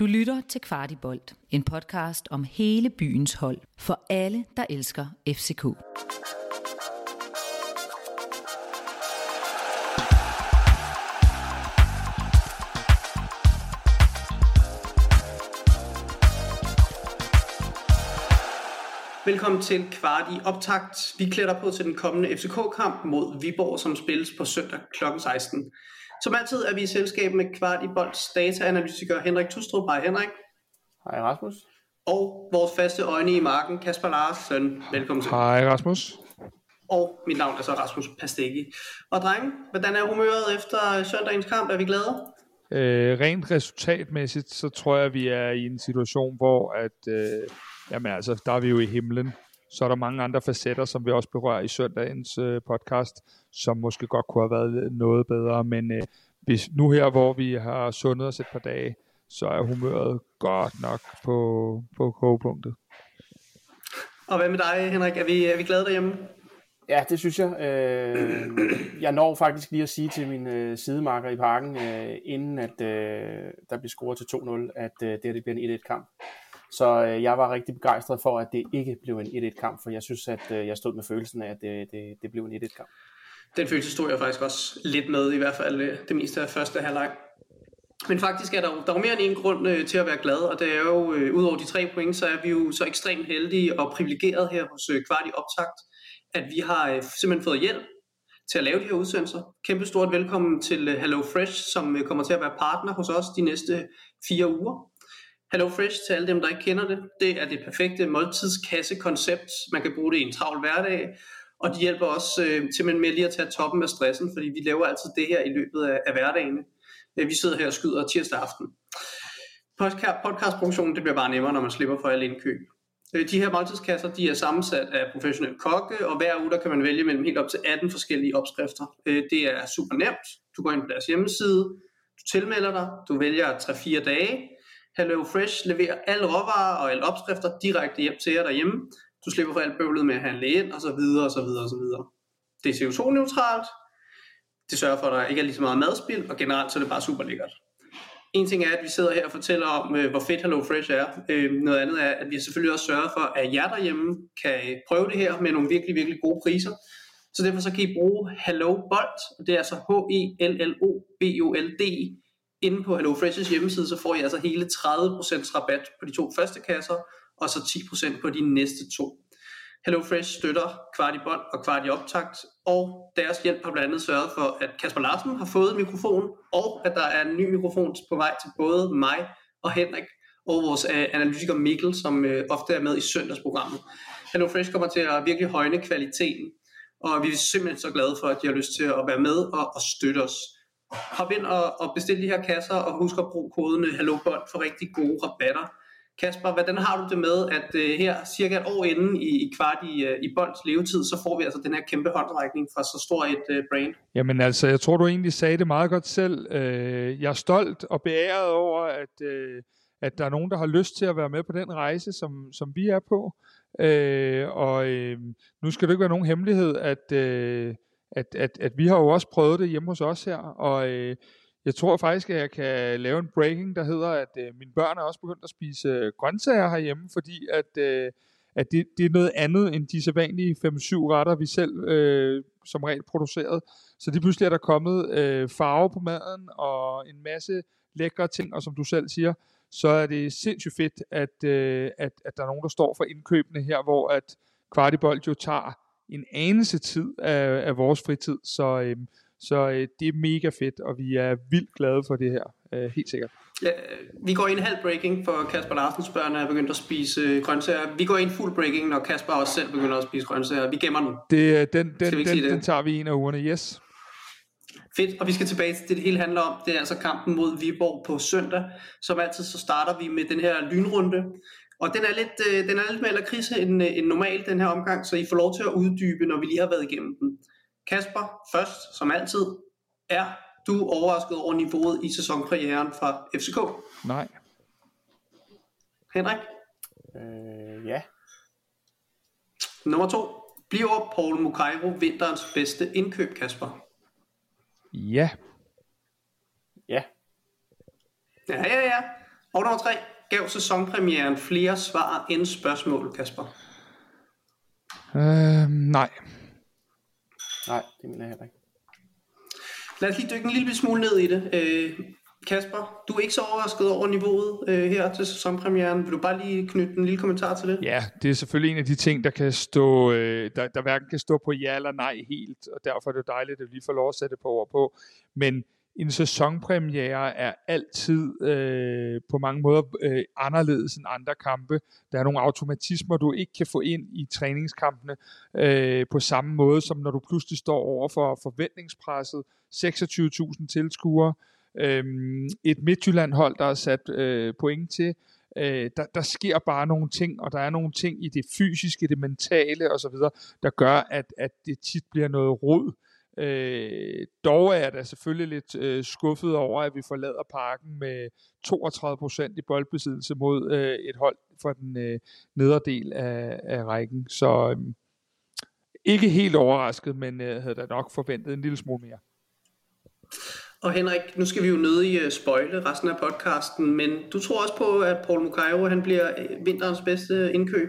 Du lytter til Kvartibolt, en podcast om hele byens hold, for alle, der elsker FCK. Velkommen til kvart i optakt. Vi klæder på til den kommende FCK-kamp mod Viborg, som spilles på søndag kl. 16. Som altid er vi i selskab med kvart i bolds dataanalytiker Henrik Tustrup. Hej Henrik. Hej Rasmus. Og vores faste øjne i marken, Kasper Larsen. Velkommen til. Hej Rasmus. Og mit navn er så Rasmus Pasteggi. Og drenge, hvordan er humøret efter søndagens kamp? Er vi glade? Øh, rent resultatmæssigt, så tror jeg, at vi er i en situation, hvor at, øh, jamen altså, der er vi jo i himlen. Så er der mange andre facetter, som vi også berører i søndagens øh, podcast, som måske godt kunne have været noget bedre. Men øh, hvis nu her, hvor vi har sundet os et par dage, så er humøret godt nok på, på kogepunktet. Og hvad med dig, Henrik? Er vi, er vi glade derhjemme? Ja, det synes jeg. Øh, jeg når faktisk lige at sige til min øh, sidemarker i parken, øh, inden at øh, der bliver scoret til 2-0, at øh, det her det bliver en 1-1 kamp. Så øh, jeg var rigtig begejstret for, at det ikke blev en 1-1 kamp, for jeg synes, at øh, jeg stod med følelsen af, at det, det, det blev en 1-1 kamp. Den følelse stod jeg faktisk også lidt med, i hvert fald øh, det meste af første halvleg. Men faktisk er der, der er mere end en grund øh, til at være glad, og det er jo, øh, udover de tre point, så er vi jo så ekstremt heldige og privilegeret her hos øh, Kvart i Optakt, at vi har øh, simpelthen fået hjælp til at lave de her udsendelser. Kæmpe stort velkommen til øh, Hello Fresh, som øh, kommer til at være partner hos os de næste fire uger. Hello Fresh til alle dem, der ikke kender det, det er det perfekte måltidskasse-koncept. Man kan bruge det i en travl hverdag, og de hjælper også øh, simpelthen med lige at tage toppen af stressen, fordi vi laver altid det her i løbet af, af hverdagen. Øh, vi sidder her og skyder tirsdag aften. Podcast, podcastproduktionen det bliver bare nemmere, når man slipper for alle indkøb. Øh, de her måltidskasser de er sammensat af professionelle kokke, og hver uge der kan man vælge mellem helt op til 18 forskellige opskrifter. Øh, det er super nemt. Du går ind på deres hjemmeside, du tilmelder dig, du vælger 3-4 dage, Hello Fresh leverer alle råvarer og alle opskrifter direkte hjem til jer derhjemme. Du slipper for alt bøvlet med at handle ind, og så videre, og så videre, og så videre. Det er CO2-neutralt. Det sørger for, at der ikke er lige så meget madspild, og generelt så er det bare super lækkert. En ting er, at vi sidder her og fortæller om, øh, hvor fedt Hello Fresh er. Øh, noget andet er, at vi selvfølgelig også sørger for, at jer derhjemme kan øh, prøve det her med nogle virkelig, virkelig gode priser. Så derfor så kan I bruge Hello Bolt, og det er altså H-E-L-L-O-B-O-L-D, inde på HelloFresh's hjemmeside, så får I altså hele 30% rabat på de to første kasser, og så 10% på de næste to. HelloFresh støtter kvart i bånd og kvart i optakt, og deres hjælp har blandt andet sørget for, at Kasper Larsen har fået en mikrofon, og at der er en ny mikrofon på vej til både mig og Henrik, og vores uh, analytiker Mikkel, som øh, ofte er med i søndagsprogrammet. HelloFresh kommer til at virkelig højne kvaliteten, og vi er simpelthen så glade for, at de har lyst til at være med og, og støtte os. Hop ind og, og bestil de her kasser, og husk at bruge koden øh, HelloBold for rigtig gode rabatter. Kasper, hvordan har du det med, at øh, her cirka et år inden i, i kvart i, øh, i Bonds levetid, så får vi altså den her kæmpe håndrækning fra så stor et uh, brand? Jamen altså, jeg tror du egentlig sagde det meget godt selv. Uh, jeg er stolt og beæret over, at, uh, at der er nogen, der har lyst til at være med på den rejse, som, som vi er på. Uh, og uh, nu skal det ikke være nogen hemmelighed, at... Uh, at, at, at vi har jo også prøvet det hjemme hos os her, og øh, jeg tror faktisk, at jeg kan lave en breaking, der hedder, at øh, mine børn er også begyndt at spise øh, grøntsager herhjemme, fordi at, øh, at det, det er noget andet end de sædvanlige 5-7 retter, vi selv øh, som regel produceret. Så det pludselig er der kommet øh, farve på maden og en masse lækre ting, og som du selv siger, så er det sindssygt fedt, at, øh, at, at der er nogen, der står for indkøbene her, hvor at Kvartibold jo tager en anelse tid af, af vores fritid, så, øh, så øh, det er mega fedt, og vi er vildt glade for det her, øh, helt sikkert. Ja, vi går ind halv breaking, for Kasper Larsens børn er begyndt at spise øh, grøntsager. Vi går ind fuld breaking, når Kasper også selv begynder at spise grøntsager. Vi gemmer den. Det, øh, den, den, den, den, den tager vi en af ugerne, yes. Fedt, og vi skal tilbage til det, det hele handler om. Det er altså kampen mod Viborg på søndag. Som altid, så starter vi med den her lynrunde. Og den er lidt, øh, den er lidt mere lakridse end, øh, end normalt, den her omgang, så I får lov til at uddybe, når vi lige har været igennem den. Kasper, først, som altid, er du overrasket over niveauet i sæsonpremieren fra FCK? Nej. Henrik? Øh, ja. Nummer to. Bliver Paul Mukairo vinterens bedste indkøb, Kasper? Ja. Ja. Ja, ja, ja. Og nummer tre, gav sæsonpremieren flere svar end spørgsmål, Kasper? Øh, nej. Nej, det mener jeg heller ikke. Lad os lige dykke en lille smule ned i det. Øh, Kasper, du er ikke så overrasket over niveauet øh, her til sæsonpremieren. Vil du bare lige knytte en lille kommentar til det? Ja, det er selvfølgelig en af de ting, der kan stå, øh, der, der hverken kan stå på ja eller nej helt, og derfor er det dejligt, at vi lige får lov at sætte på ord på. Men en sæsonpremiere er altid øh, på mange måder øh, anderledes end andre kampe. Der er nogle automatismer, du ikke kan få ind i træningskampene øh, på samme måde, som når du pludselig står over for forventningspresset. 26.000 tilskuere. Øh, et Midtjylland-hold, der er sat øh, point til. Øh, der, der sker bare nogle ting, og der er nogle ting i det fysiske, det mentale osv., der gør, at, at det tit bliver noget rod. Øh, Øh, dog er jeg da selvfølgelig lidt øh, skuffet over, at vi forlader parken med 32% i boldbesiddelse mod øh, et hold fra den øh, nederdel af, af rækken. Så øh, ikke helt overrasket, men øh, havde da nok forventet en lille smule mere. Og Henrik, nu skal vi jo nøde i øh, uh, spoile resten af podcasten, men du tror også på, at Paul Mukairo han bliver øh, vinterens bedste indkøb?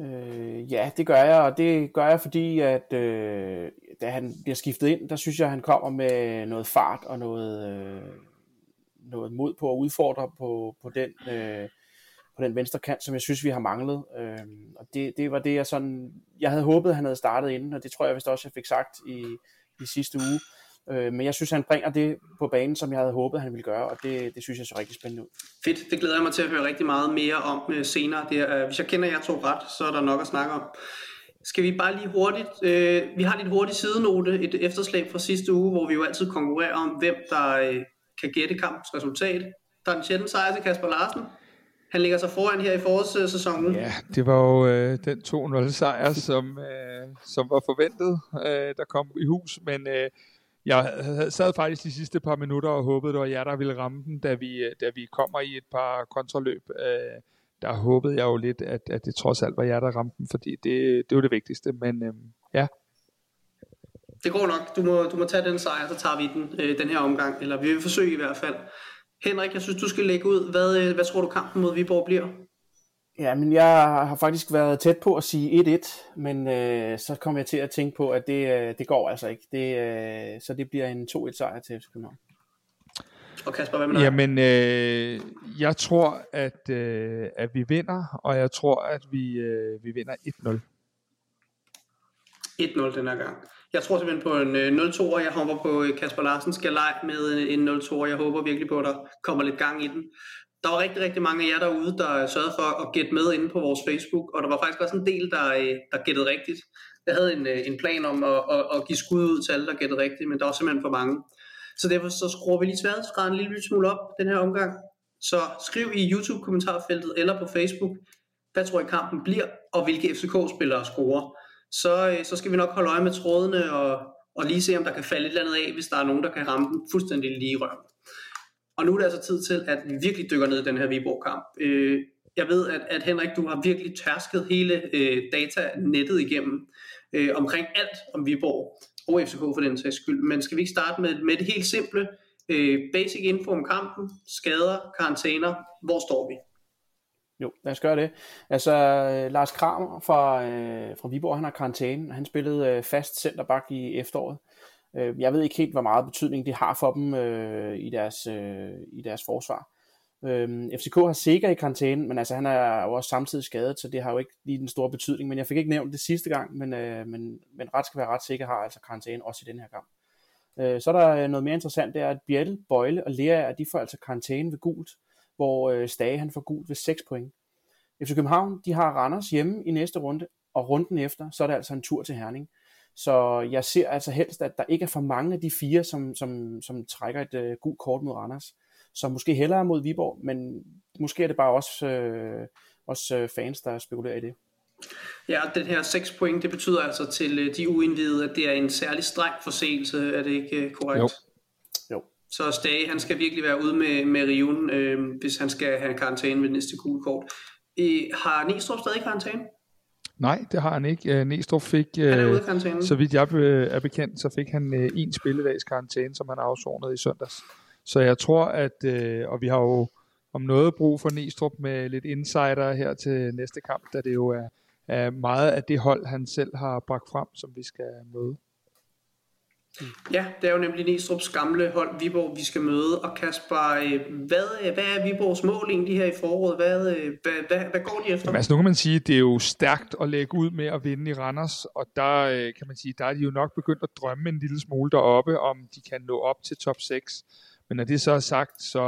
Øh, ja, det gør jeg, og det gør jeg, fordi at øh, da han bliver skiftet ind, der synes jeg, at han kommer med noget fart og noget, øh, noget mod på at udfordre på, på den... Øh, på den venstre kant, som jeg synes, vi har manglet. Øh, og det, det var det, jeg sådan... Jeg havde håbet, at han havde startet inden, og det tror jeg vist også, jeg fik sagt i, i sidste uge. Øh, men jeg synes, han bringer det på banen, som jeg havde håbet, han ville gøre, og det, det synes jeg så rigtig spændende ud. Fedt, det glæder jeg mig til at høre rigtig meget mere om øh, senere. Det er, øh, hvis jeg kender jer to ret, så er der nok at snakke om. Skal vi bare lige hurtigt, øh, vi har lidt hurtigt sidenote, et efterslag fra sidste uge, hvor vi jo altid konkurrerer om, hvem der øh, kan gætte kampens resultat. Der er en sjældent sejr til Kasper Larsen. Han ligger sig foran her i forårssæsonen. Ja, det var jo øh, den 2-0 sejr, som, øh, som var forventet, øh, der kom i hus, men øh, jeg sad faktisk de sidste par minutter og håbede, det var jer, der ville ramme den, da vi, øh, da vi kommer i et par kontraløb. Øh, der håbede jeg jo lidt, at, at det trods alt var jer, der ramte den, fordi det, det var det vigtigste. Men øh, ja. Det går nok. Du må, du må tage den sejr, så tager vi den øh, den her omgang. Eller vi vil forsøge i hvert fald. Henrik, jeg synes, du skal lægge ud. Hvad, øh, hvad tror du kampen mod Viborg bliver? Ja, men jeg har faktisk været tæt på at sige 1-1, men øh, så kom jeg til at tænke på, at det, øh, det går altså ikke. Det, øh, så det bliver en 2-1 sejr til FC København. Og Kasper, hvad med dig? Jamen, øh, jeg tror, at, øh, at vi vinder, og jeg tror, at vi, øh, vi vinder 1-0. 1-0 den her gang. Jeg tror simpelthen på en øh, 0-2, og jeg håber på øh, Kasper Larsens galej med en 0-2, og jeg håber virkelig på, at der kommer lidt gang i den der var rigtig, rigtig mange af jer derude, der sørgede for at gætte med inde på vores Facebook, og der var faktisk også en del, der, øh, der gættede rigtigt. Jeg havde en, øh, en plan om at, at, at give skud ud til alle, der gættede rigtigt, men der var simpelthen for mange. Så derfor så skruer vi lige sværhedsgraden en lille smule op den her omgang. Så skriv i YouTube-kommentarfeltet eller på Facebook, hvad tror I kampen bliver, og hvilke FCK-spillere scorer. Så, øh, så skal vi nok holde øje med trådene og, og lige se, om der kan falde et eller andet af, hvis der er nogen, der kan ramme den fuldstændig lige i røven. Og nu er det altså tid til, at vi virkelig dykker ned i den her Viborg-kamp. Øh, jeg ved, at, at Henrik, du har virkelig tærsket hele øh, datanettet igennem øh, omkring alt om Viborg og FCK for den sags skyld. Men skal vi ikke starte med, med det helt simple, øh, basic info om kampen, skader, karantæner, hvor står vi? Jo, lad os gøre det. Altså, øh, Lars Kramer fra, øh, fra Viborg, han har karantæne. Han spillede øh, fast centerback i efteråret. Øh, jeg ved ikke helt, hvor meget betydning det har for dem øh, i, deres, øh, i deres forsvar. Øh, FCK har sikker i karantæne, men altså, han er jo også samtidig skadet, så det har jo ikke lige den store betydning. Men jeg fik ikke nævnt det sidste gang, men, øh, men, men ret skal være ret sikker har altså karantæne også i den her kamp. Øh, så er der øh, noget mere interessant, det er, at Bjelle, Bøjle og Lea, de får altså karantæne ved gult, hvor øh, Stage han får gult ved 6 point. FC København, de har Randers hjemme i næste runde, og runden efter, så er det altså en tur til Herning. Så jeg ser altså helst, at der ikke er for mange af de fire, som, som, som trækker et uh, gult kort mod Randers. Så måske hellere mod Viborg, men måske er det bare også, øh, også uh, fans, der spekulerer i det. Ja, den her 6 point, det betyder altså til uh, de uindvidede, at det er en særlig streng forseelse, er det ikke uh, korrekt? Jo. jo. Så Stage, han skal virkelig være ude med, med riven, øh, hvis han skal have karantæne ved næste gule kort. Øh, har Næstrup stadig karantæne? Nej, det har han ikke. Øh, Næstrup fik, øh, så vidt jeg er bekendt, så fik han øh, en spilledags karantæne, som han afsonede i søndags. Så jeg tror, at, øh, og vi har jo om noget brug for Næstrup med lidt insider her til næste kamp, da det jo er, er meget af det hold, han selv har bragt frem, som vi skal møde. Mm. Ja, det er jo nemlig Næstrup's gamle hold, Viborg, vi skal møde. Og Kasper, øh, hvad, øh, hvad er Viborgs mål egentlig her i foråret? Hvad, øh, hvad, hvad, hvad går de efter? Jamen, altså, nu kan man sige, at det er jo stærkt at lægge ud med at vinde i Randers, og der kan man sige, der er de jo nok begyndt at drømme en lille smule deroppe, om de kan nå op til top 6. Men når det så er sagt, så,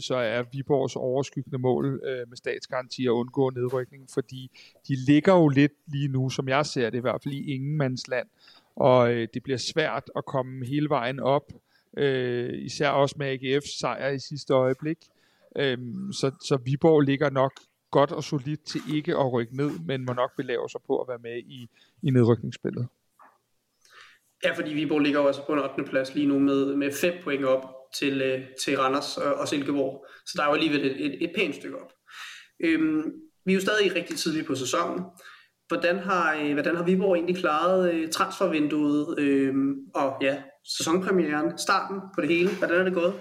så er Viborgs overskyggende mål med statsgaranti at undgå nedrykning, fordi de ligger jo lidt lige nu, som jeg ser det i hvert fald i ingenmandsland, og øh, det bliver svært at komme hele vejen op, øh, især også med AGF's sejr i sidste øjeblik. Øh, så, så Viborg ligger nok godt og solidt til ikke at rykke ned, men må nok belave sig på at være med i, i nedrykningsspillet. Ja, fordi Viborg ligger også altså på en 8. plads lige nu med, med 5 point op til, øh, til Randers og, og Silkeborg. Så der er jo alligevel et, et, et pænt stykke op. Øhm, vi er jo stadig rigtig tidligt på sæsonen. Hvordan har, øh, hvordan har Viborg egentlig klaret øh, transfervinduet øh, og ja, sæsonpremieren, starten på det hele? Hvordan er det gået?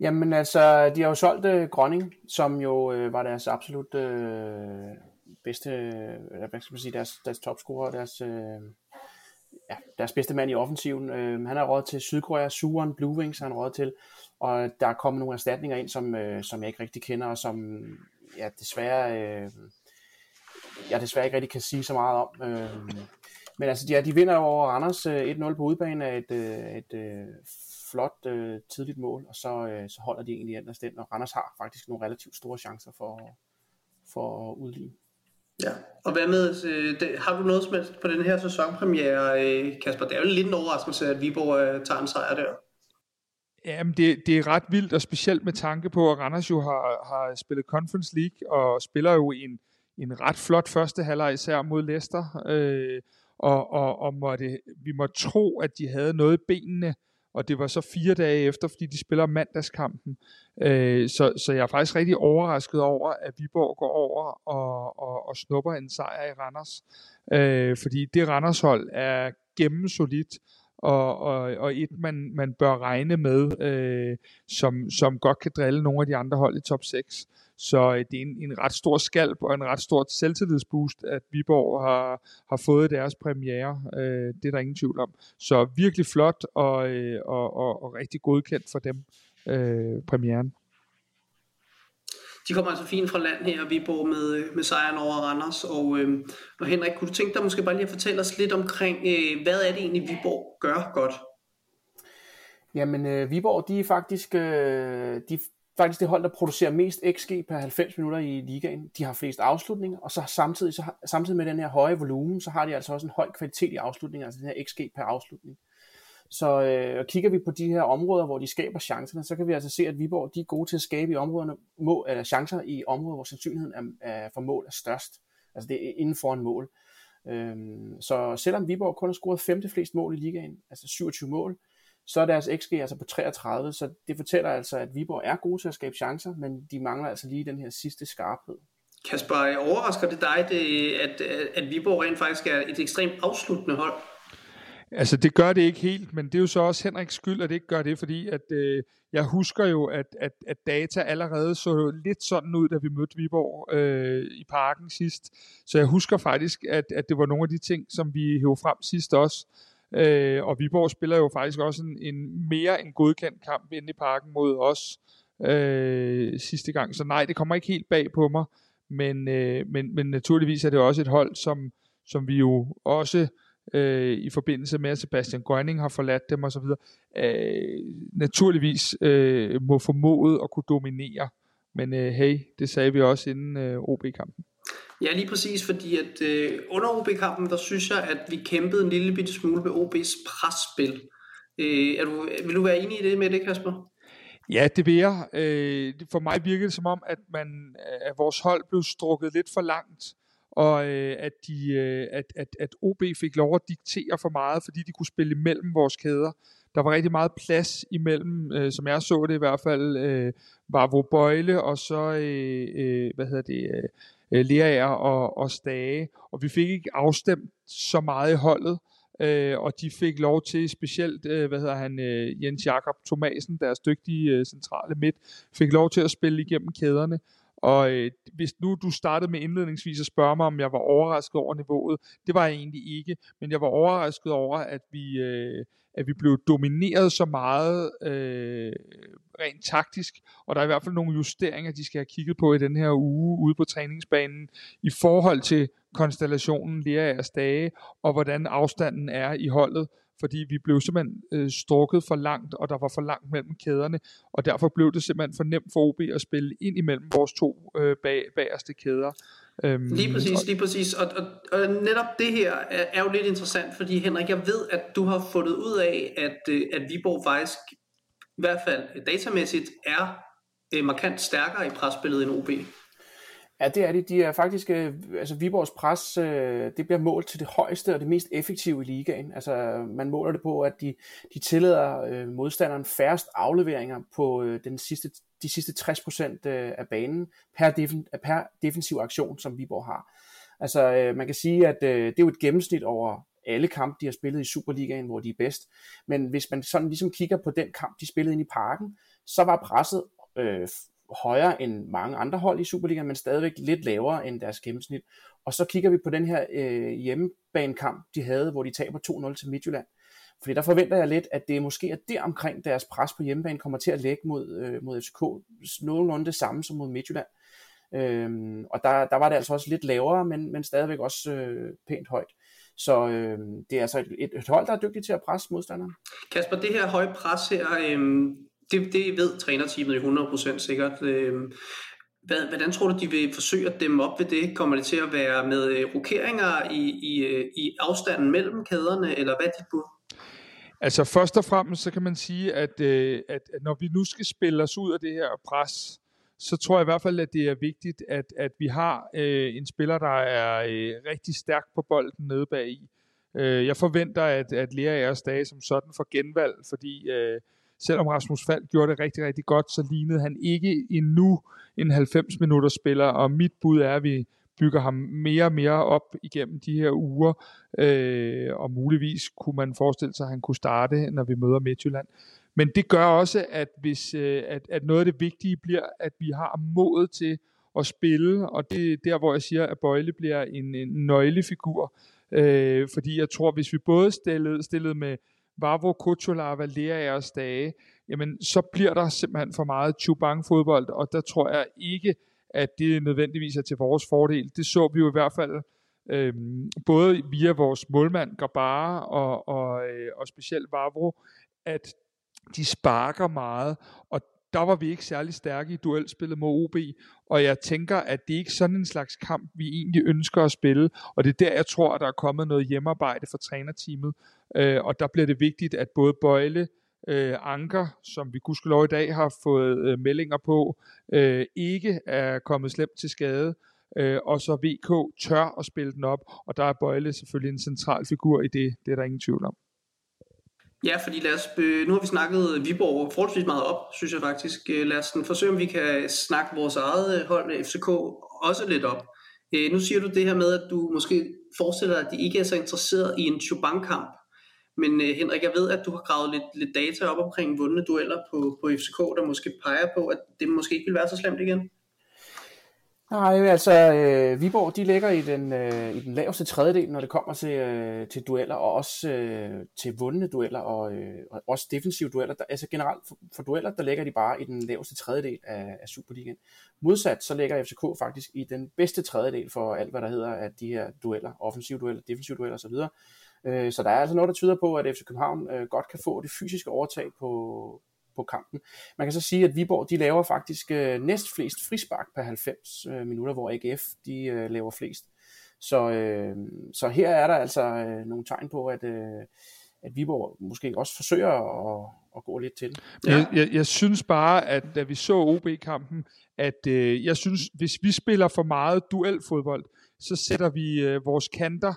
Jamen altså, de har jo solgt øh, Grønning, som jo øh, var deres absolut øh, bedste, øh, hvad skal man sige, deres, deres topscorer, deres, øh, ja, deres bedste mand i offensiven. Øh, han har råd til Sydkorea, Suren, Blue Wings han råd til, og der er kommet nogle erstatninger ind, som, øh, som jeg ikke rigtig kender, og som ja, desværre... Øh, jeg desværre ikke rigtig kan sige så meget om. Øh, men altså, ja, de vinder over Randers øh, 1-0 på udbanen af et, øh, et øh, flot øh, tidligt mål, og så, øh, så holder de egentlig ellers den, og Randers har faktisk nogle relativt store chancer for, for at udligne. Ja, og hvad med, øh, det, har du noget som helst på den her sæsonpremiere, øh, Kasper? Det er jo lidt en overraskelse, at Viborg øh, tager en sejr der. Jamen, det, det er ret vildt, og specielt med tanke på, at Randers jo har, har spillet Conference League, og spiller jo i en, en ret flot første halvleg især mod Leicester, øh, og, og, og måtte, vi må tro, at de havde noget i benene, og det var så fire dage efter, fordi de spiller mandagskampen. Øh, så, så jeg er faktisk rigtig overrasket over, at Viborg går over og, og, og snupper en sejr i Randers. Øh, fordi det Randers hold er gennemsolidt, og, og, og et, man, man bør regne med, øh, som, som godt kan drille nogle af de andre hold i top 6. Så øh, det er en, en ret stor skalp og en ret stort selvtillidsboost, at Viborg har, har fået deres premiere. Øh, det er der ingen tvivl om. Så virkelig flot og, øh, og, og, og rigtig godkendt for dem, øh, premieren. De kommer altså fint fra land her, Viborg, med, med sejren over Randers. Og, øh, og Henrik, kunne du tænke dig måske bare lige at fortælle os lidt omkring, øh, hvad er det egentlig, Viborg gør godt? Jamen, øh, Viborg, de er faktisk, øh, de faktisk det hold, der producerer mest XG per 90 minutter i ligaen. De har flest afslutninger, og så samtidig, så, samtidig med den her høje volumen, så har de altså også en høj kvalitet i afslutninger, altså den her XG per afslutning. Så øh, kigger vi på de her områder, hvor de skaber chancerne, så kan vi altså se, at Viborg de er gode til at skabe i områderne, må, eller chancer i områder, hvor sandsynligheden er, er for mål er størst. Altså det er inden for en mål. Øhm, så selvom Viborg kun har scoret femte flest mål i ligaen, altså 27 mål, så er deres XG altså på 33, så det fortæller altså, at Viborg er gode til at skabe chancer, men de mangler altså lige den her sidste skarphed. Kasper, overrasker det dig, det, at, at Viborg rent faktisk er et ekstremt afsluttende hold? Altså det gør det ikke helt, men det er jo så også Henriks skyld, at det ikke gør det, fordi at, øh, jeg husker jo, at, at, at data allerede så lidt sådan ud, da vi mødte Viborg øh, i parken sidst. Så jeg husker faktisk, at, at det var nogle af de ting, som vi hævde frem sidst også. Øh, og Viborg spiller jo faktisk også en, en mere en godkendt kamp inde i parken mod os øh, sidste gang. Så nej, det kommer ikke helt bag på mig. Men, øh, men, men naturligvis er det også et hold, som, som vi jo også øh, i forbindelse med, at Sebastian Grønning har forladt dem osv., øh, naturligvis øh, må formode at kunne dominere. Men øh, hey, det sagde vi også inden øh, OB-kampen. Ja, lige præcis, fordi at øh, under OB-kampen, der synes jeg, at vi kæmpede en lille bitte smule med OB's presspil. Øh, er du, vil du være enig i det med det, Kasper? Ja, det vil jeg. Øh, for mig virkede det som om, at, man, øh, at vores hold blev strukket lidt for langt, og øh, at, de, øh, at, at, at OB fik lov at diktere for meget, fordi de kunne spille imellem vores kæder. Der var rigtig meget plads imellem, øh, som jeg så det i hvert fald, øh, var hvor Bøjle og så, øh, øh, hvad hedder det, øh, øh, Lerager og, og Stage, og vi fik ikke afstemt så meget i holdet, øh, og de fik lov til specielt, øh, hvad hedder han, øh, Jens Jakob Thomasen, deres dygtige øh, centrale midt, fik lov til at spille igennem kæderne. Og øh, hvis nu du startede med indledningsvis at spørge mig, om jeg var overrasket over niveauet, det var jeg egentlig ikke, men jeg var overrasket over, at vi, øh, at vi blev domineret så meget øh, rent taktisk, og der er i hvert fald nogle justeringer, de skal have kigget på i den her uge ude på træningsbanen, i forhold til konstellationen Leraers dage, og hvordan afstanden er i holdet, fordi vi blev simpelthen øh, strukket for langt, og der var for langt mellem kæderne, og derfor blev det simpelthen for nemt for OB at spille ind imellem vores to øh, bag, bagerste kæder. Øhm, lige præcis, lige præcis. Og, og, og netop det her er, er jo lidt interessant, fordi Henrik, jeg ved, at du har fundet ud af, at, øh, at Viborg faktisk, i hvert fald datamæssigt, er øh, markant stærkere i presspillet end OB. Ja, det er de. De er faktisk, øh, altså Viborgs pres, øh, det bliver målt til det højeste og det mest effektive i ligaen. Altså man måler det på, at de, de tillader øh, modstanderen færrest afleveringer på den sidste, de sidste 60% af banen per, defen, per defensiv aktion, som Viborg har. Altså man kan sige, at det er jo et gennemsnit over alle kampe, de har spillet i Superligaen, hvor de er bedst. Men hvis man sådan ligesom kigger på den kamp, de spillede ind i parken, så var presset øh, højere end mange andre hold i Superligaen, men stadigvæk lidt lavere end deres gennemsnit. Og så kigger vi på den her øh, hjemmebanekamp, de havde, hvor de taber 2-0 til Midtjylland. Fordi der forventer jeg lidt, at det måske er der omkring deres pres på hjemmebane kommer til at lægge mod, øh, mod FCK nogenlunde det samme som mod Midtjylland. Øhm, og der, der var det altså også lidt lavere, men, men stadigvæk også øh, pænt højt. Så øh, det er altså et, et, et hold, der er dygtigt til at presse modstanderen. Kasper, det her høje pres her, øh, det, det ved trænerteamet jo 100% sikkert. Øh, hvad, hvordan tror du, de vil forsøge at dæmme op ved det? Kommer det til at være med øh, rokeringer i, i, øh, i afstanden mellem kæderne, eller hvad er dit bud? Altså først og fremmest, så kan man sige, at, at, at når vi nu skal spille os ud af det her pres, så tror jeg i hvert fald, at det er vigtigt, at, at vi har øh, en spiller, der er øh, rigtig stærk på bolden nede bag i. Øh, jeg forventer, at, at Lea Æres dage som sådan får genvalg, fordi øh, selvom Rasmus Fald gjorde det rigtig, rigtig godt, så lignede han ikke endnu en 90 minutters spiller, og mit bud er, at vi bygger ham mere og mere op igennem de her uger, øh, og muligvis kunne man forestille sig, at han kunne starte, når vi møder Midtjylland. Men det gør også, at, hvis, øh, at, at noget af det vigtige bliver, at vi har mod til at spille, og det er der, hvor jeg siger, at Bøjle bliver en, en nøglefigur, øh, fordi jeg tror, hvis vi både stillede, stillede med Vavro, Kuchola og Valerias dage, jamen så bliver der simpelthen for meget Chubang fodbold, og der tror jeg ikke, at det nødvendigvis er til vores fordel. Det så vi jo i hvert fald øhm, både via vores målmand Gabara og, og, øh, og specielt Vavro, at de sparker meget, og der var vi ikke særlig stærke i duelspillet mod OB, og jeg tænker, at det er ikke sådan en slags kamp, vi egentlig ønsker at spille, og det er der, jeg tror, at der er kommet noget hjemmearbejde for trænerteamet, øh, og der bliver det vigtigt, at både Bøjle, øh, Anker, som vi gudskelov i dag har fået øh, meldinger på, øh, ikke er kommet slemt til skade, øh, og så VK tør at spille den op, og der er Bøjle selvfølgelig en central figur i det, det er der ingen tvivl om. Ja, fordi lad os, nu har vi snakket Viborg forholdsvis meget op, synes jeg faktisk. Øh, lad os forsøge, om vi kan snakke vores eget øh, hold, øh, FCK, også lidt op. Nu siger du det her med, at du måske forestiller dig, at de ikke er så interesseret i en Chubank-kamp. Men Henrik, jeg ved, at du har gravet lidt, lidt data op omkring vundne dueller på, på FCK, der måske peger på, at det måske ikke vil være så slemt igen. Nej, altså øh, Viborg, de ligger i den, øh, i den laveste tredjedel, når det kommer til, øh, til dueller, og også øh, til vundne dueller, og, øh, og også defensive dueller. Der, altså generelt for, for dueller, der ligger de bare i den laveste tredjedel af, af Superligaen. Modsat, så ligger FCK faktisk i den bedste tredjedel for alt, hvad der hedder af de her dueller, offensive dueller, defensive dueller osv. Øh, så der er altså noget, der tyder på, at FC København øh, godt kan få det fysiske overtag på, på kampen. Man kan så sige, at Viborg de laver faktisk øh, næst flest frispark per 90 øh, minutter, hvor AGF de øh, laver flest. Så, øh, så her er der altså øh, nogle tegn på, at, øh, at Viborg måske også forsøger at, at gå lidt til Ja. Jeg, jeg, jeg synes bare, at da vi så OB-kampen, at øh, jeg synes, hvis vi spiller for meget duelfodbold, så sætter vi øh, vores kanter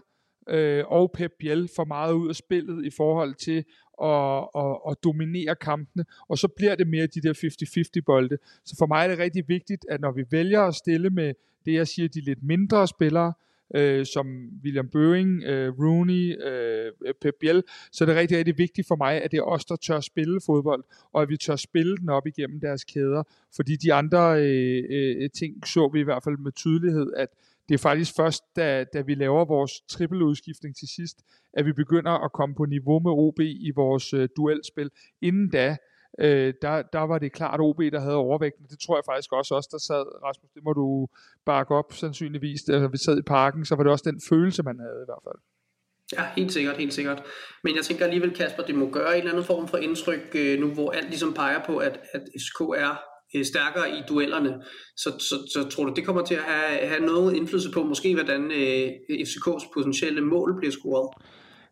øh, og Pep Biel for meget ud af spillet i forhold til og, og, og dominere kampene, og så bliver det mere de der 50-50 bolde. Så for mig er det rigtig vigtigt, at når vi vælger at stille med det, jeg siger, de lidt mindre spillere, øh, som William Bøving, øh, Rooney, øh, øh, Pep Biel, så er det rigtig, rigtig vigtigt for mig, at det er os, der tør spille fodbold, og at vi tør spille den op igennem deres kæder, fordi de andre øh, øh, ting så vi i hvert fald med tydelighed, at det er faktisk først, da, da vi laver vores trippeludskiftning til sidst, at vi begynder at komme på niveau med OB i vores øh, duelspil. Inden da, øh, der, der var det klart OB, der havde overvægten. Det tror jeg faktisk også os, der sad, Rasmus, det må du bakke op sandsynligvis. Da vi sad i parken, så var det også den følelse, man havde i hvert fald. Ja, helt sikkert, helt sikkert. Men jeg tænker alligevel, Kasper, det må gøre en eller anden form for indtryk øh, nu, hvor alt ligesom peger på, at, at SK er Øh, stærkere i duellerne. Så, så, så tror du, det kommer til at have, have noget indflydelse på, måske hvordan øh, FCK's potentielle mål bliver scoret?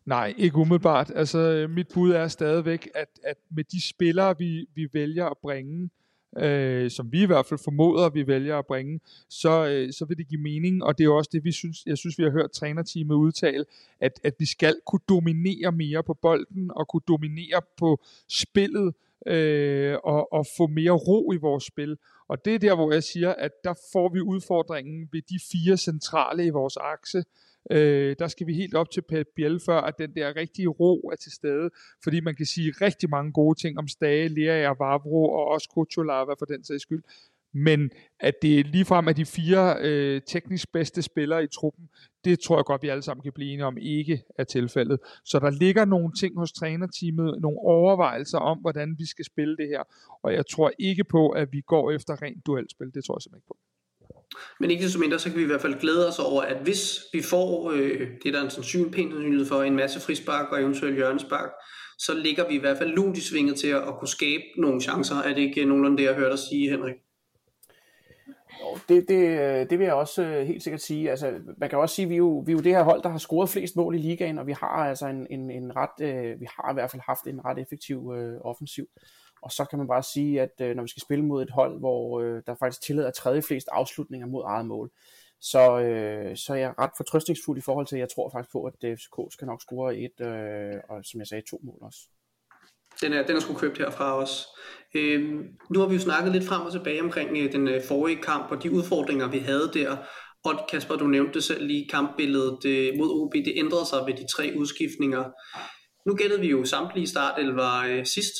Nej, ikke umiddelbart. Altså, mit bud er stadigvæk, at, at med de spillere, vi, vi vælger at bringe, øh, som vi i hvert fald formoder, vi vælger at bringe, så, øh, så vil det give mening, og det er også det, vi synes, jeg synes, vi har hørt trænerteamet udtale, at, at vi skal kunne dominere mere på bolden, og kunne dominere på spillet, øh, og, og få mere ro i vores spil. Og det er der, hvor jeg siger, at der får vi udfordringen ved de fire centrale i vores akse, Øh, der skal vi helt op til Pep Biel, før at den der rigtige ro er til stede, fordi man kan sige rigtig mange gode ting om Stage, Lea Vavro og også Kutulava for den sags skyld. Men at det ligefrem er de fire øh, teknisk bedste spillere i truppen, det tror jeg godt, vi alle sammen kan blive enige om ikke er tilfældet. Så der ligger nogle ting hos trænerteamet, nogle overvejelser om, hvordan vi skal spille det her. Og jeg tror ikke på, at vi går efter rent duelspil. Det tror jeg simpelthen ikke på. Men ikke desto mindre, så kan vi i hvert fald glæde os over, at hvis vi får øh, det, der er en sandsynlig, pænt sandsynlighed for, en masse frispark og eventuelt hjørnespark, så ligger vi i hvert fald lunt i svinget til at, at kunne skabe nogle chancer. Er det ikke nogenlunde det, jeg hørte dig sige, Henrik? Det, det, øh, det vil jeg også øh, helt sikkert sige. Altså, man kan også sige, at vi er, jo, vi er jo det her hold, der har scoret flest mål i ligaen, og vi har altså en, en, en ret, øh, vi har i hvert fald haft en ret effektiv øh, offensiv. Og så kan man bare sige, at øh, når vi skal spille mod et hold, hvor øh, der faktisk tillader tredje flest afslutninger mod eget mål, så, øh, så er jeg ret fortrøstningsfuld i forhold til, at jeg tror faktisk på, at FCK skal nok score et, øh, og som jeg sagde, to mål også. Den er, den er sgu købt herfra også. Øhm, nu har vi jo snakket lidt frem og tilbage omkring øh, den øh, forrige kamp og de udfordringer, vi havde der. Og Kasper, du nævnte det selv lige, kampbilledet øh, mod OB, det ændrede sig ved de tre udskiftninger. Nu gættede vi jo samtlige startelver øh, sidst,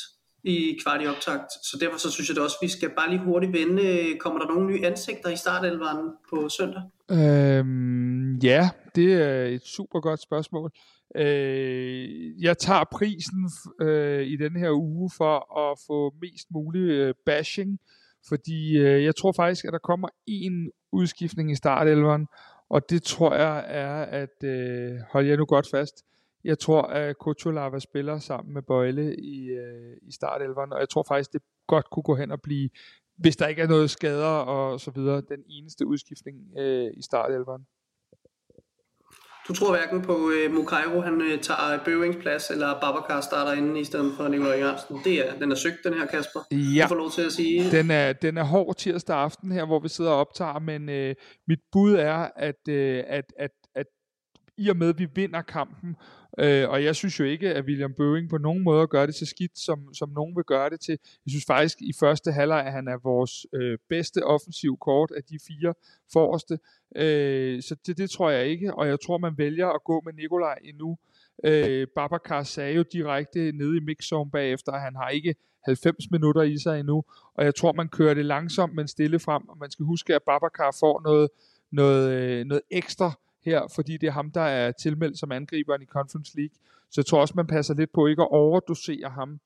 i kvart i optakt. Så derfor så synes jeg det også, at vi skal bare lige hurtigt vende. Øh, kommer der nogle nye ansigter i startelveren på søndag? Øhm, ja, det er et super godt spørgsmål. Øh, jeg tager prisen øh, i den her uge for at få mest mulig øh, bashing, fordi øh, jeg tror faktisk, at der kommer en udskiftning i startelveren, og det tror jeg er, at øh, hold jer nu godt fast, jeg tror, at Kutulava spiller sammen med Bøjle i, øh, i startelveren, og jeg tror faktisk, det godt kunne gå hen og blive, hvis der ikke er noget skader og så videre, den eneste udskiftning øh, i startelveren. Du tror hverken på øh, Mukairo, han øh, tager Bøvings plads, eller Babacar starter inde i stedet for Nikolaj Jørgensen. Det er, den er søgt, den her, Kasper. Ja, du får lov til at sige. Den er, den er hård tirsdag aften her, hvor vi sidder og optager, men øh, mit bud er, at, øh, at, at, at i og med, at vi vinder kampen, Øh, og jeg synes jo ikke, at William Bøving på nogen måde gør det så skidt, som, som nogen vil gøre det til. Jeg synes faktisk i første halvleg, at han er vores øh, bedste offensiv kort af de fire forreste. Øh, så det, det tror jeg ikke, og jeg tror, man vælger at gå med Nikolaj endnu. Øh, Babacar sagde jo direkte nede i mixzone bagefter, at han har ikke 90 minutter i sig endnu, og jeg tror, man kører det langsomt, men stille frem, og man skal huske, at Babacar får noget, noget, øh, noget ekstra her, fordi det er ham, der er tilmeldt som angriberen i Conference League. Så jeg tror også, man passer lidt på ikke at overdosere ham,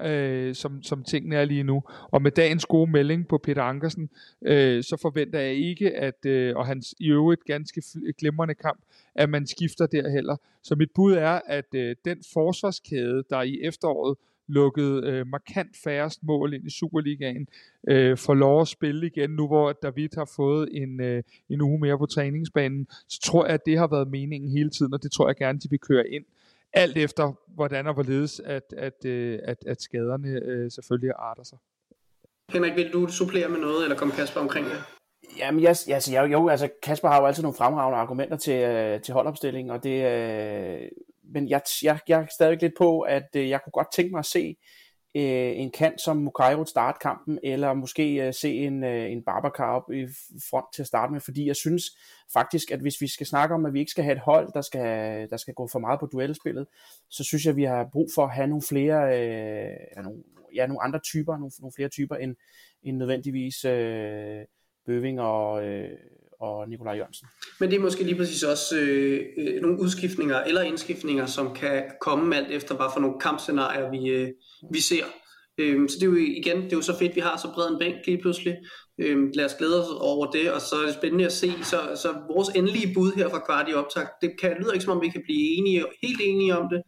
øh, som, som tingene er lige nu. Og med dagens gode melding på Peter Ankersen, øh, så forventer jeg ikke, at øh, og hans i øvrigt ganske glimrende kamp, at man skifter der heller. Så mit bud er, at øh, den forsvarskæde, der i efteråret lukket øh, markant færrest mål ind i Superligaen, øh, får lov at spille igen, nu hvor David har fået en, øh, en uge mere på træningsbanen, så tror jeg, at det har været meningen hele tiden, og det tror jeg gerne, de vil køre ind. Alt efter, hvordan og hvorledes, at, at, øh, at, at skaderne øh, selvfølgelig arter sig. Henrik, vil du supplere med noget, eller komme Kasper omkring det? Jamen, jeg, altså, jeg, jo, altså, Kasper har jo altid nogle fremragende argumenter til, øh, til holdopstillingen, og det, øh, men jeg, jeg, jeg er stadig lidt på, at øh, jeg kunne godt tænke mig at se øh, en kant som Mukairo starte kampen, eller måske øh, se en, øh, en Babacar op i front til at starte med, fordi jeg synes faktisk, at hvis vi skal snakke om, at vi ikke skal have et hold, der skal, der skal gå for meget på duelspillet, så synes jeg, at vi har brug for at have nogle flere, øh, ja, nogle, ja, nogle andre typer, nogle, nogle flere typer end, end nødvendigvis øh, Bøving og, øh, og Nikolaj Jørgensen. Men det er måske lige præcis også øh, øh, nogle udskiftninger eller indskiftninger, som kan komme alt efter, hvad for nogle kampscenarier vi, øh, vi ser. Øhm, så det er jo igen, det er jo så fedt, vi har så bred en bænk lige pludselig. Øhm, lad os glæde os over det, og så er det spændende at se. Så, så vores endelige bud her fra kvart i optag, det kan, lyder ikke som om vi kan blive enige, helt enige om det.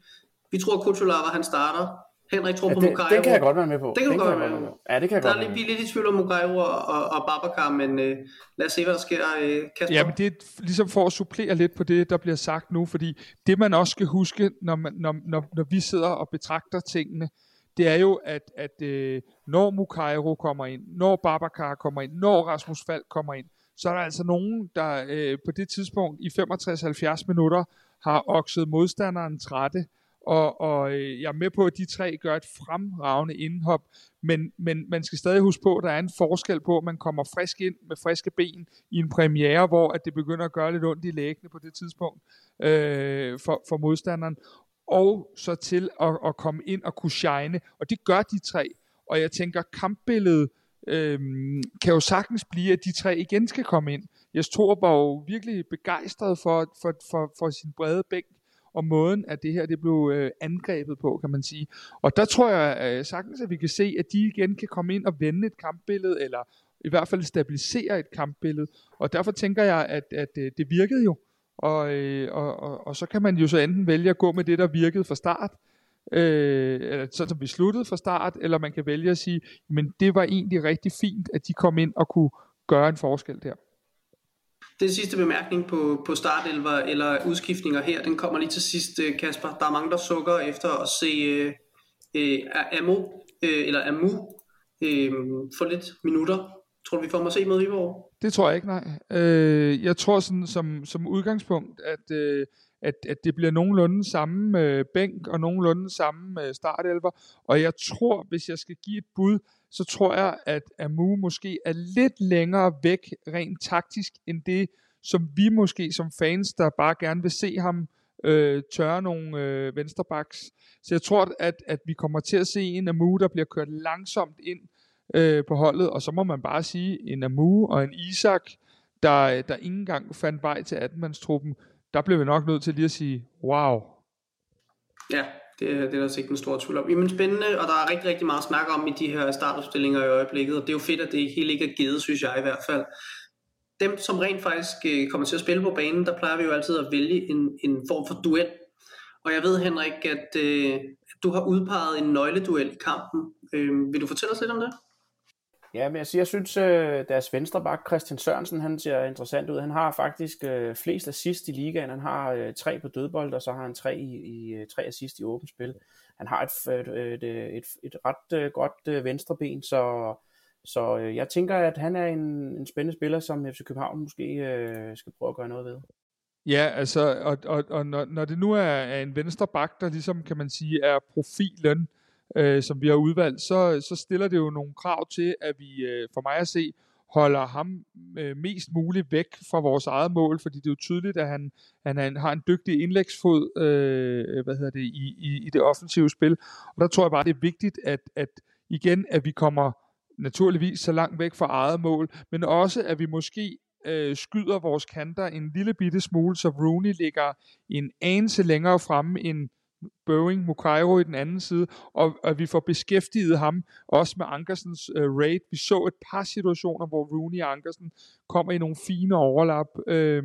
Vi tror, at Kutsulava han starter. Henrik tror ja, på det, Mukairo. Det kan jeg godt være med på. Det kan du godt være med på. Ja, det kan jeg der godt er være lidt, vi er lidt i tvivl om Mukairo og, og, og Babacar, men øh, lad os se, hvad der sker. Øh, Kasper? Ja, men det er ligesom for at supplere lidt på det, der bliver sagt nu, fordi det man også skal huske, når, man, når, når, når vi sidder og betragter tingene, det er jo, at, at øh, når Mukairo kommer ind, når Babacar kommer ind, når Rasmus Falk kommer ind, så er der altså nogen, der øh, på det tidspunkt i 65-70 minutter har okset modstanderen trætte, og, og øh, jeg er med på, at de tre gør et fremragende indhop, men, men man skal stadig huske på, at der er en forskel på, at man kommer frisk ind med friske ben i en premiere, hvor at det begynder at gøre lidt ondt i læggene på det tidspunkt øh, for, for modstanderen, og så til at, at komme ind og kunne shine, og det gør de tre, og jeg tænker, kampbilledet øh, kan jo sagtens blive, at de tre igen skal komme ind. Jeg tror var jo virkelig begejstret for, for, for, for sin brede bænk, og måden, at det her det blev øh, angrebet på, kan man sige. Og der tror jeg øh, sagtens, at vi kan se, at de igen kan komme ind og vende et kampbillede, eller i hvert fald stabilisere et kampbillede. Og derfor tænker jeg, at, at øh, det virkede jo. Og, øh, og, og, og så kan man jo så enten vælge at gå med det, der virkede fra start, øh, eller så som vi sluttede fra start, eller man kan vælge at sige, men det var egentlig rigtig fint, at de kom ind og kunne gøre en forskel der. Den sidste bemærkning på, på startelver eller udskiftninger her, den kommer lige til sidst, øh, Kasper. Der er mange, der sukker efter at se øh, øh, Amo, øh, eller Amu øh, for lidt minutter. Tror du, vi får mig at se med Viborg? Det tror jeg ikke, nej. Øh, jeg tror sådan som, som udgangspunkt, at, øh, at, at det bliver nogenlunde samme øh, bænk og nogenlunde samme øh, startelver. Og jeg tror, hvis jeg skal give et bud, så tror jeg, at Amu måske er lidt længere væk rent taktisk, end det, som vi måske som fans, der bare gerne vil se ham øh, tørre nogle øh, vensterbaks. Så jeg tror, at, at vi kommer til at se en Amu, der bliver kørt langsomt ind øh, på holdet, og så må man bare sige, en Amu og en Isak, der, der ikke engang fandt vej til 18-mandstruppen, der blev vi nok nødt til lige at sige, wow. Ja, det, det er der altså ikke en stor tvivl om. Jamen spændende, og der er rigtig, rigtig meget at snakke om i de her startopstillinger i øjeblikket, og det er jo fedt, at det hele ikke er givet, synes jeg i hvert fald. Dem, som rent faktisk øh, kommer til at spille på banen, der plejer vi jo altid at vælge en, en form for duel. Og jeg ved, Henrik, at, øh, du har udpeget en nøgleduel i kampen. Øh, vil du fortælle os lidt om det? Ja, men jeg, siger, jeg synes, øh, deres venstre bak, Christian Sørensen, han ser interessant ud. Han har faktisk øh, flest assist i ligaen. Han har øh, tre på dødbold, og så har han tre, i, i, øh, tre assist i åbent spil. Han har et, et, et, et, et ret øh, godt øh, venstre ben, så, så øh, jeg tænker, at han er en, en spændende spiller, som FC København måske øh, skal prøve at gøre noget ved. Ja, altså, og, og, og når, når det nu er, er en venstre bak, der ligesom, kan man sige, er profilen, øh, øh, som vi har udvalgt, så, så stiller det jo nogle krav til, at vi, øh, for mig at se, holder ham øh, mest muligt væk fra vores eget mål, fordi det er jo tydeligt, at han, han, han har en dygtig indlægsfod øh, hvad hedder det, i, i, i det offensive spil. Og der tror jeg bare, det er vigtigt, at, at igen, at vi kommer naturligvis så langt væk fra eget mål, men også, at vi måske øh, skyder vores kanter en lille bitte smule, så Rooney ligger en anelse længere fremme end Boeing, Mukairo i den anden side, og at vi får beskæftiget ham også med Ankersens øh, raid. Vi så et par situationer, hvor Rooney og Ankersen kommer i nogle fine overlap øh,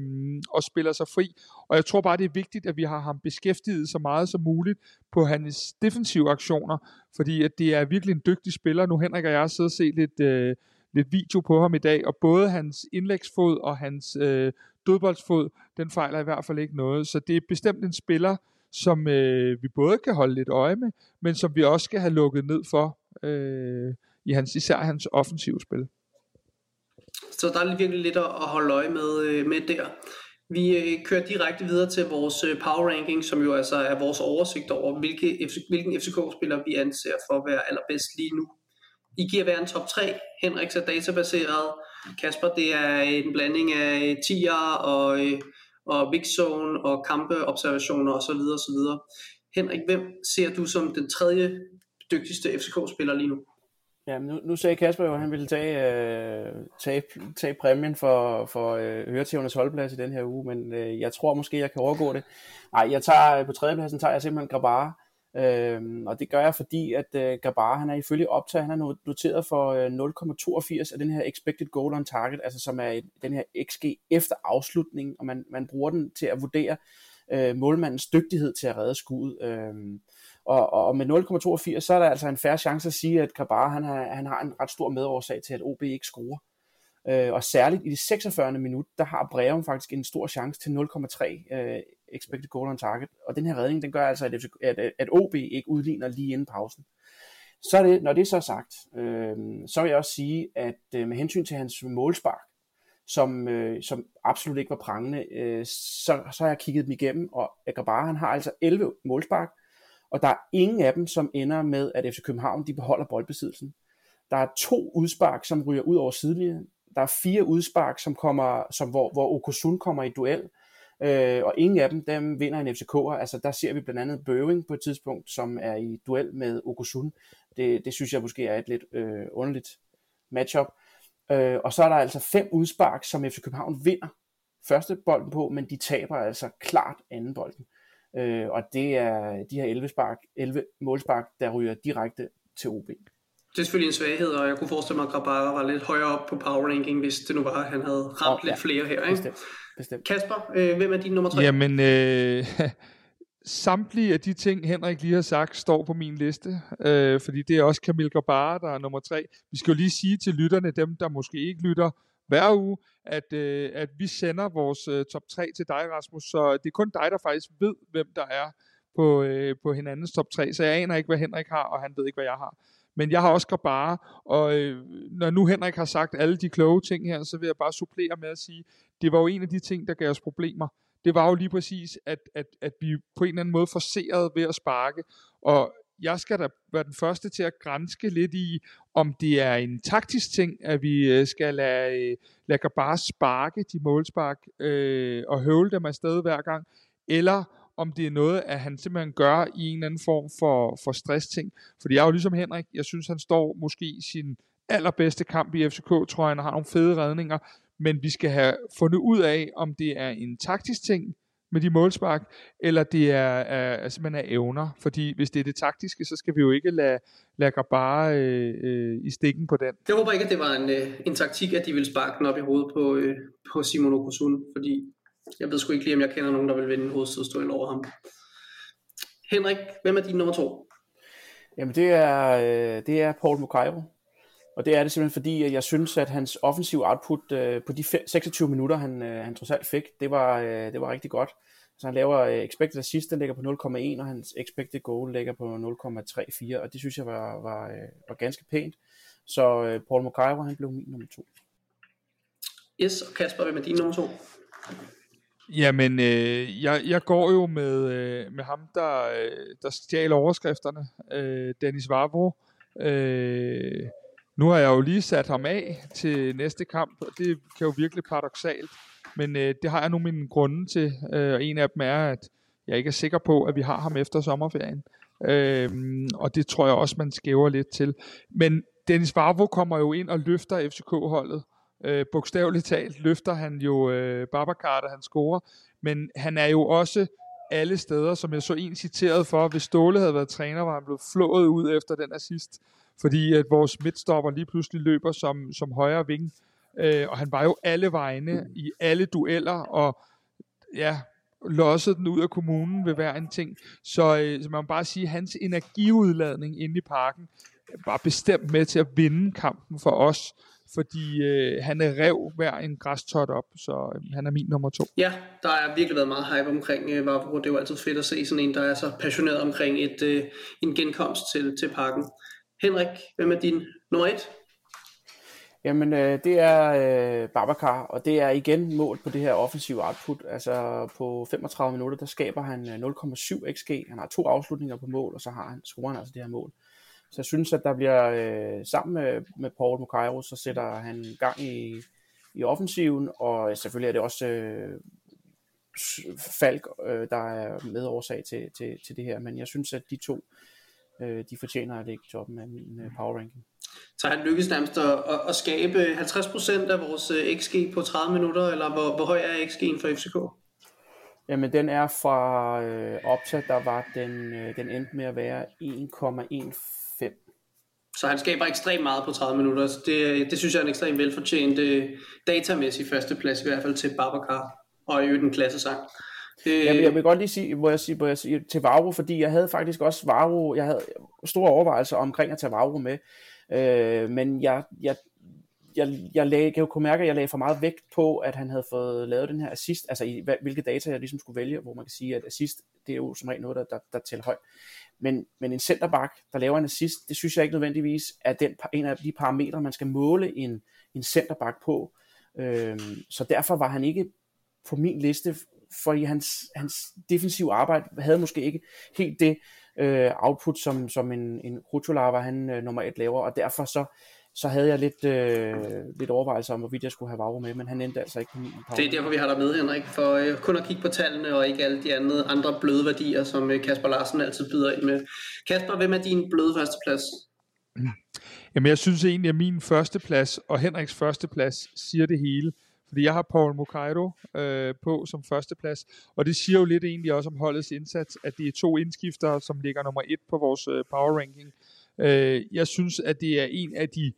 og spiller sig fri, og jeg tror bare, det er vigtigt, at vi har ham beskæftiget så meget som muligt på hans defensive aktioner, fordi at det er virkelig en dygtig spiller. Nu Henrik og jeg har siddet og set lidt, øh, lidt video på ham i dag, og både hans indlægsfod og hans øh, dødboldsfod, den fejler i hvert fald ikke noget, så det er bestemt en spiller, som øh, vi både kan holde lidt øje med, men som vi også skal have lukket ned for øh, i hans, især hans offensive spil. Så der er virkelig lidt at holde øje med, øh, med der. Vi øh, kører direkte videre til vores øh, power ranking, som jo altså er vores oversigt over, hvilke, hvilken FCK-spiller vi anser for at være allerbedst lige nu. I giver hver en top 3. Henrik er databaseret. Kasper, det er en blanding af tier og, øh, og big zone og kampeobservationer osv. osv. Henrik, hvem ser du som den tredje dygtigste FCK-spiller lige nu? Ja, nu, nu sagde Kasper jo, at han ville tage, øh, tage, tage præmien for, for øh, høretævernes holdplads i den her uge, men øh, jeg tror måske, jeg kan overgå det. Nej, jeg tager øh, på tredjepladsen tager jeg simpelthen Grabara, øh, og det gør jeg, fordi at øh, Gabar, han er ifølge optag, han er noteret for øh, 0,82 af den her expected goal on target, altså som er den her XG efter afslutning, og man, man bruger den til at vurdere øh, målmandens dygtighed til at redde skuddet. Øh, og, og med 0,82, så er der altså en færre chance at sige, at Gabar, han har, han har en ret stor medårsag til, at OB ikke scorer. Øh, og særligt i det 46. minut, der har Breum faktisk en stor chance til 0,3 øh, expected goal on target. Og den her redning, den gør altså, at, at, at OB ikke udligner lige inden pausen. Så er det, når det er så sagt, øh, så vil jeg også sige, at øh, med hensyn til hans målspark, som, øh, som absolut ikke var prangende, øh, så, så har jeg kigget dem igennem, og Agrabar, han har altså 11 målspark, og der er ingen af dem, som ender med, at FC København de beholder boldbesiddelsen. Der er to udspark, som ryger ud over sidelinjen. Der er fire udspark, som kommer, som, hvor, hvor Okosun kommer i duel. Øh, og ingen af dem, dem vinder en FCK'er. Altså der ser vi blandt andet Bøving på et tidspunkt, som er i duel med Okosun. Det, det synes jeg måske er et lidt øh, underligt matchup. Øh, og så er der altså fem udspark, som FC København vinder første bolden på, men de taber altså klart anden bolden. Øh, og det er de her 11, spark, 11 målspark, der ryger direkte til OB. Det er selvfølgelig en svaghed, og jeg kunne forestille mig, at Grabara var lidt højere op på power ranking, hvis det nu var, at han havde ramt oh, lidt ja. flere her. Ikke? Bestemt. Bestemt. Kasper, øh, hvem er din nummer tre? Jamen, øh, samtlige af de ting, Henrik lige har sagt, står på min liste, øh, fordi det er også Camille Grabara, der er nummer tre. Vi skal jo lige sige til lytterne, dem der måske ikke lytter, hver uge, at, øh, at vi sender vores øh, top 3 til dig, Rasmus. Så det er kun dig, der faktisk ved, hvem der er på, øh, på hinandens top 3. Så jeg aner ikke, hvad Henrik har, og han ved ikke, hvad jeg har. Men jeg har også bare, og øh, når nu Henrik har sagt alle de kloge ting her, så vil jeg bare supplere med at sige, det var jo en af de ting, der gav os problemer. Det var jo lige præcis, at, at, at vi på en eller anden måde forserede ved at sparke. Og jeg skal da være den første til at grænske lidt i, om det er en taktisk ting, at vi øh, skal lade, øh, lade bare sparke de målspark øh, og høvle dem afsted hver gang, eller om det er noget, at han simpelthen gør i en eller anden form for, for stress-ting. Fordi jeg er jo ligesom Henrik, jeg synes, han står måske i sin allerbedste kamp i FCK, tror jeg, han har nogle fede redninger, men vi skal have fundet ud af, om det er en taktisk ting, med de målspark, eller det er, er, er simpelthen er evner. Fordi hvis det er det taktiske, så skal vi jo ikke lade, lade bare øh, øh, i stikken på den. Jeg håber ikke, at det var en, øh, en taktik, at de ville sparke den op i hovedet på, øh, på Simon Okosun, fordi jeg ved sgu ikke lige, om jeg kender nogen, der vil vinde en hovedstødstøjl over ham. Henrik, hvem er din nummer to? Jamen det er, øh, det er Paul Mukairo. Og det er det simpelthen fordi, at jeg synes, at hans offensive output øh, på de 26 minutter, han, øh, han trods alt fik, det var, øh, det var rigtig godt. Så han laver øh, expected assist, den ligger på 0,1, og hans expected goal ligger på 0,34, og det synes jeg var, var, øh, var ganske pænt. Så øh, Paul Mokairo, han blev min nummer to. Yes, og Kasper, hvem er din nummer to? Jamen, øh, jeg, jeg går jo med, øh, med ham, der, øh, der stjal overskrifterne, øh, Dennis Vavro. Øh, nu har jeg jo lige sat ham af til næste kamp, og det kan jo virkelig paradoxalt. Men øh, det har jeg nu mine grunde til, øh, og en af dem er, at jeg ikke er sikker på, at vi har ham efter sommerferien. Øh, og det tror jeg også, man skæver lidt til. Men Dennis Varvo kommer jo ind og løfter FCK-holdet. Øh, bogstaveligt talt løfter han jo øh, Babacar, da han scorer. Men han er jo også alle steder, som jeg så en citeret for, hvis Ståle havde været træner, var han blevet flået ud efter den assist fordi at vores midtstopper lige pludselig løber som, som højre ving, øh, og han var jo alle vegne i alle dueller, og ja, lossede den ud af kommunen ved hver en ting. Så, øh, så man må bare sige, at hans energiudladning inde i parken var bestemt med til at vinde kampen for os, fordi øh, han er rev hver en græstot op, så øh, han er min nummer to. Ja, der har virkelig været meget hype omkring øh, Vavro. Det er jo altid fedt at se sådan en, der er så passioneret omkring et, øh, en genkomst til, til parken. Henrik, hvem er din nummer et? Jamen, øh, det er øh, Babacar, og det er igen mål på det her offensive output. Altså på 35 minutter, der skaber han 0,7 xg. Han har to afslutninger på mål, og så har han, scorer han altså det her mål. Så jeg synes, at der bliver øh, sammen med, med Paul Mukairo, så sætter han gang i, i offensiven, og selvfølgelig er det også øh, Falk, øh, der er medårsag til, til, til det her, men jeg synes, at de to, øh, de fortjener at ligge toppen af min øh, power ranking. Så han lykkes nærmest at, at skabe 50% af vores øh, XG på 30 minutter, eller hvor, hvor høj er XG'en for FCK? Jamen den er fra øh, Opta, der var den, øh, den endte med at være 1,15. Så han skaber ekstremt meget på 30 minutter. Det, det synes jeg er en ekstremt velfortjent øh, datamæssig førsteplads, i hvert fald til Babacar, og i øvrigt en klassesang. Øh... Jamen, jeg vil godt lige sige, hvor jeg, sige, hvor jeg sige til Vavro, fordi jeg havde faktisk også Vavro, jeg havde store overvejelser omkring at tage Vavro med, øh, men jeg, jeg, jeg, jeg, lagde, jeg kunne mærke, at jeg lagde for meget vægt på, at han havde fået lavet den her assist, altså i hvilke data jeg ligesom skulle vælge, hvor man kan sige, at assist, det er jo som regel noget, der, der, der tæller højt. Men, men en centerback, der laver en assist, det synes jeg ikke nødvendigvis er den, en af de parametre, man skal måle en, en centerback på. Øhm, så derfor var han ikke på min liste fordi hans, hans defensive arbejde havde måske ikke helt det øh, output, som, som en, en Rutulava, han øh, nummer et laver, og derfor så, så havde jeg lidt, øh, lidt overvejelser om, hvorvidt jeg skulle have Vavro med, men han endte altså ikke på min power. Det er derfor, vi har dig med, Henrik, for øh, kun at kigge på tallene, og ikke alle de andre, andre bløde værdier, som øh, Kasper Larsen altid byder ind med. Kasper, hvem er din bløde førsteplads? Jamen, jeg synes egentlig, at min førsteplads og Henriks førsteplads siger det hele. Fordi jeg har Paul Mokairo øh, på som førsteplads, og det siger jo lidt egentlig også om holdets indsats, at det er to indskifter, som ligger nummer et på vores øh, power ranking. Øh, Øh, jeg synes, at det er en af de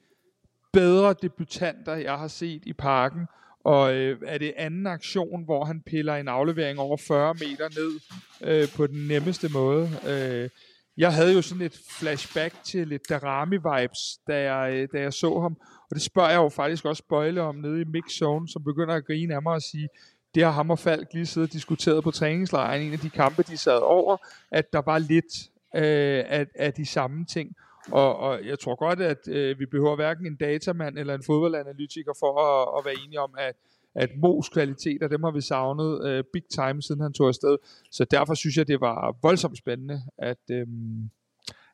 bedre debutanter, jeg har set i parken, og øh, er det anden aktion, hvor han piller en aflevering over 40 meter ned øh, på den nemmeste måde. Øh, jeg havde jo sådan et flashback til lidt Darami-vibes, da jeg, øh, da jeg så ham, og det spørger jeg jo faktisk også Bøjle om nede i Mix Zone, som begynder at grine af mig og sige, det har ham og Falk lige siddet og diskuteret på træningslejren, en af de kampe, de sad over, at der var lidt øh, af, af de samme ting. Og, og jeg tror godt, at øh, vi behøver hverken en datamand eller en fodboldanalytiker for at, at være enige om, at, at Mos kvaliteter, dem har vi savnet øh, big time, siden han tog afsted. Så derfor synes jeg, det var voldsomt spændende, at, øh,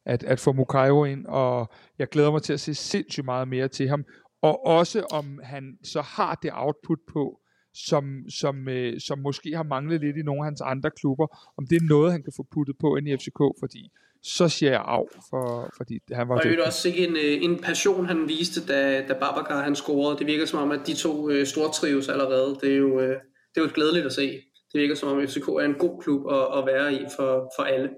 at, at få Mukairo ind, og jeg glæder mig til at se sindssygt meget mere til ham, og også om han så har det output på, som, som, øh, som måske har manglet lidt i nogle af hans andre klubber, om det er noget, han kan få puttet på ind i FCK, fordi så siger jeg af, for, fordi han var Og det er også ikke en, øh, en passion, han viste, da, da Babacar han scorede. Det virker som om, at de to øh, store trives allerede. Det er, jo, øh, det er jo glædeligt at se. Det virker som om, FCK er en god klub at, at være i for, for alle.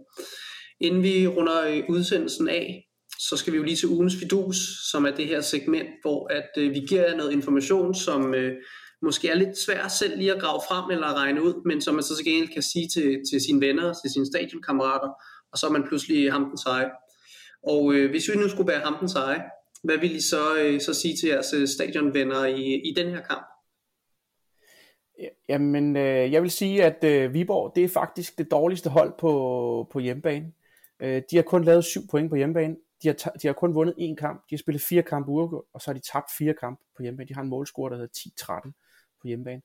Inden vi runder øh, udsendelsen af, så skal vi jo lige til ugens fidus, som er det her segment, hvor at øh, vi giver jer noget information, som øh, måske er lidt svært selv lige at grave frem eller regne ud, men som man så til gengæld kan sige til, til sine venner, til sine stadionkammerater, og så er man pludselig ham den seje. Og øh, hvis vi nu skulle være ham den seje, hvad vil I så, øh, så sige til jeres øh, stadionvenner i, i den her kamp? Jamen, øh, jeg vil sige, at øh, Viborg, det er faktisk det dårligste hold på, på hjemmebane. Øh, de har kun lavet syv point på hjemmebane. De har, de har kun vundet én kamp. De har spillet fire kampe uafgjort, og så har de tabt fire kampe på hjemmebane. De har en målscore, der hedder 10-13 på hjemmebane.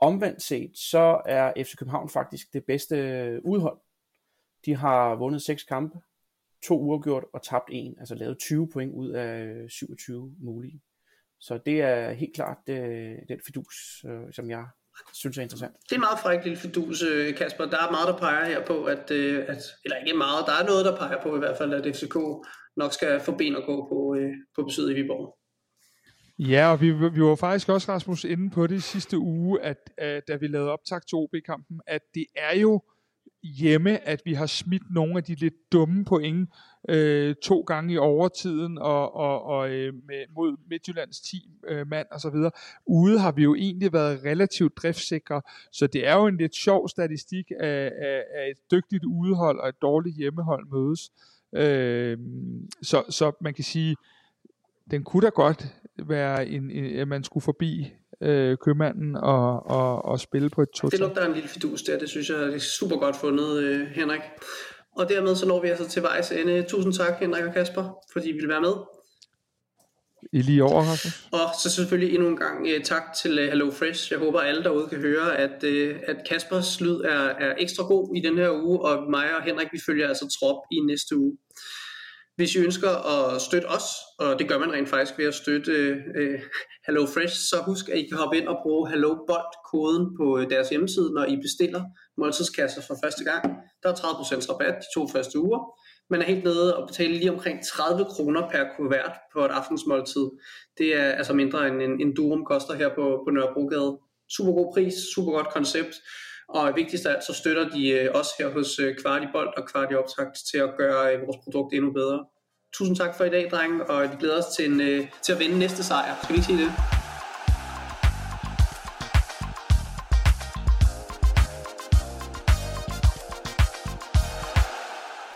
Omvendt set, så er FC København faktisk det bedste øh, udhold. De har vundet seks kampe, to uafgjort og tabt en, altså lavet 20 point ud af 27 mulige. Så det er helt klart det, øh, den fidus, øh, som jeg synes er interessant. Det er meget frækt lille fidus, øh, Kasper. Der er meget, der peger her på, at, øh, at, eller ikke meget, der er noget, der peger på i hvert fald, at FCK nok skal få ben at gå på, øh, på besøget i Viborg. Ja, og vi, vi var faktisk også, Rasmus, inde på det sidste uge, at, at da vi lavede optag til OB-kampen, at det er jo hjemme, at vi har smidt nogle af de lidt dumme point øh, to gange i overtiden og, og, og øh, med, mod Midtjyllands 10 øh, mand og så videre. Ude har vi jo egentlig været relativt driftsikre, så det er jo en lidt sjov statistik af, af, af et dygtigt udehold og et dårligt hjemmehold mødes. Øh, så, så man kan sige, den kunne da godt være en, en at man skulle forbi øh, købmanden og, og, og spille på et total. Det lugter en lille fidus der, det synes jeg det er super godt fundet, øh, Henrik. Og dermed så når vi altså til vejs ende. Tusind tak, Henrik og Kasper, fordi I ville være med. I lige over, Rasmus. Og så selvfølgelig endnu en gang uh, tak til uh, Hello Fresh. Jeg håber, alle derude kan høre, at, uh, at Kaspers lyd er, er ekstra god i den her uge, og mig og Henrik, vi følger altså trop i næste uge. Hvis I ønsker at støtte os, og det gør man rent faktisk ved at støtte øh, Hello Fresh, så husk, at I kan hoppe ind og bruge Hello Bolt-koden på øh, deres hjemmeside, når I bestiller måltidskasser for første gang. Der er 30% rabat de to første uger. Man er helt nede og betaler lige omkring 30 kroner per kuvert på et aftensmåltid. Det er altså mindre end en, en durum koster her på, på Nørrebrogade. Super god pris, super godt koncept. Og vigtigst af alt, så støtter de øh, os her hos øh, Kvarti Bold og Kvarti Optakt til at gøre øh, vores produkt endnu bedre. Tusind tak for i dag, drenge, og vi glæder os til, en, øh, til at vinde næste sejr. Skal vi ikke sige det?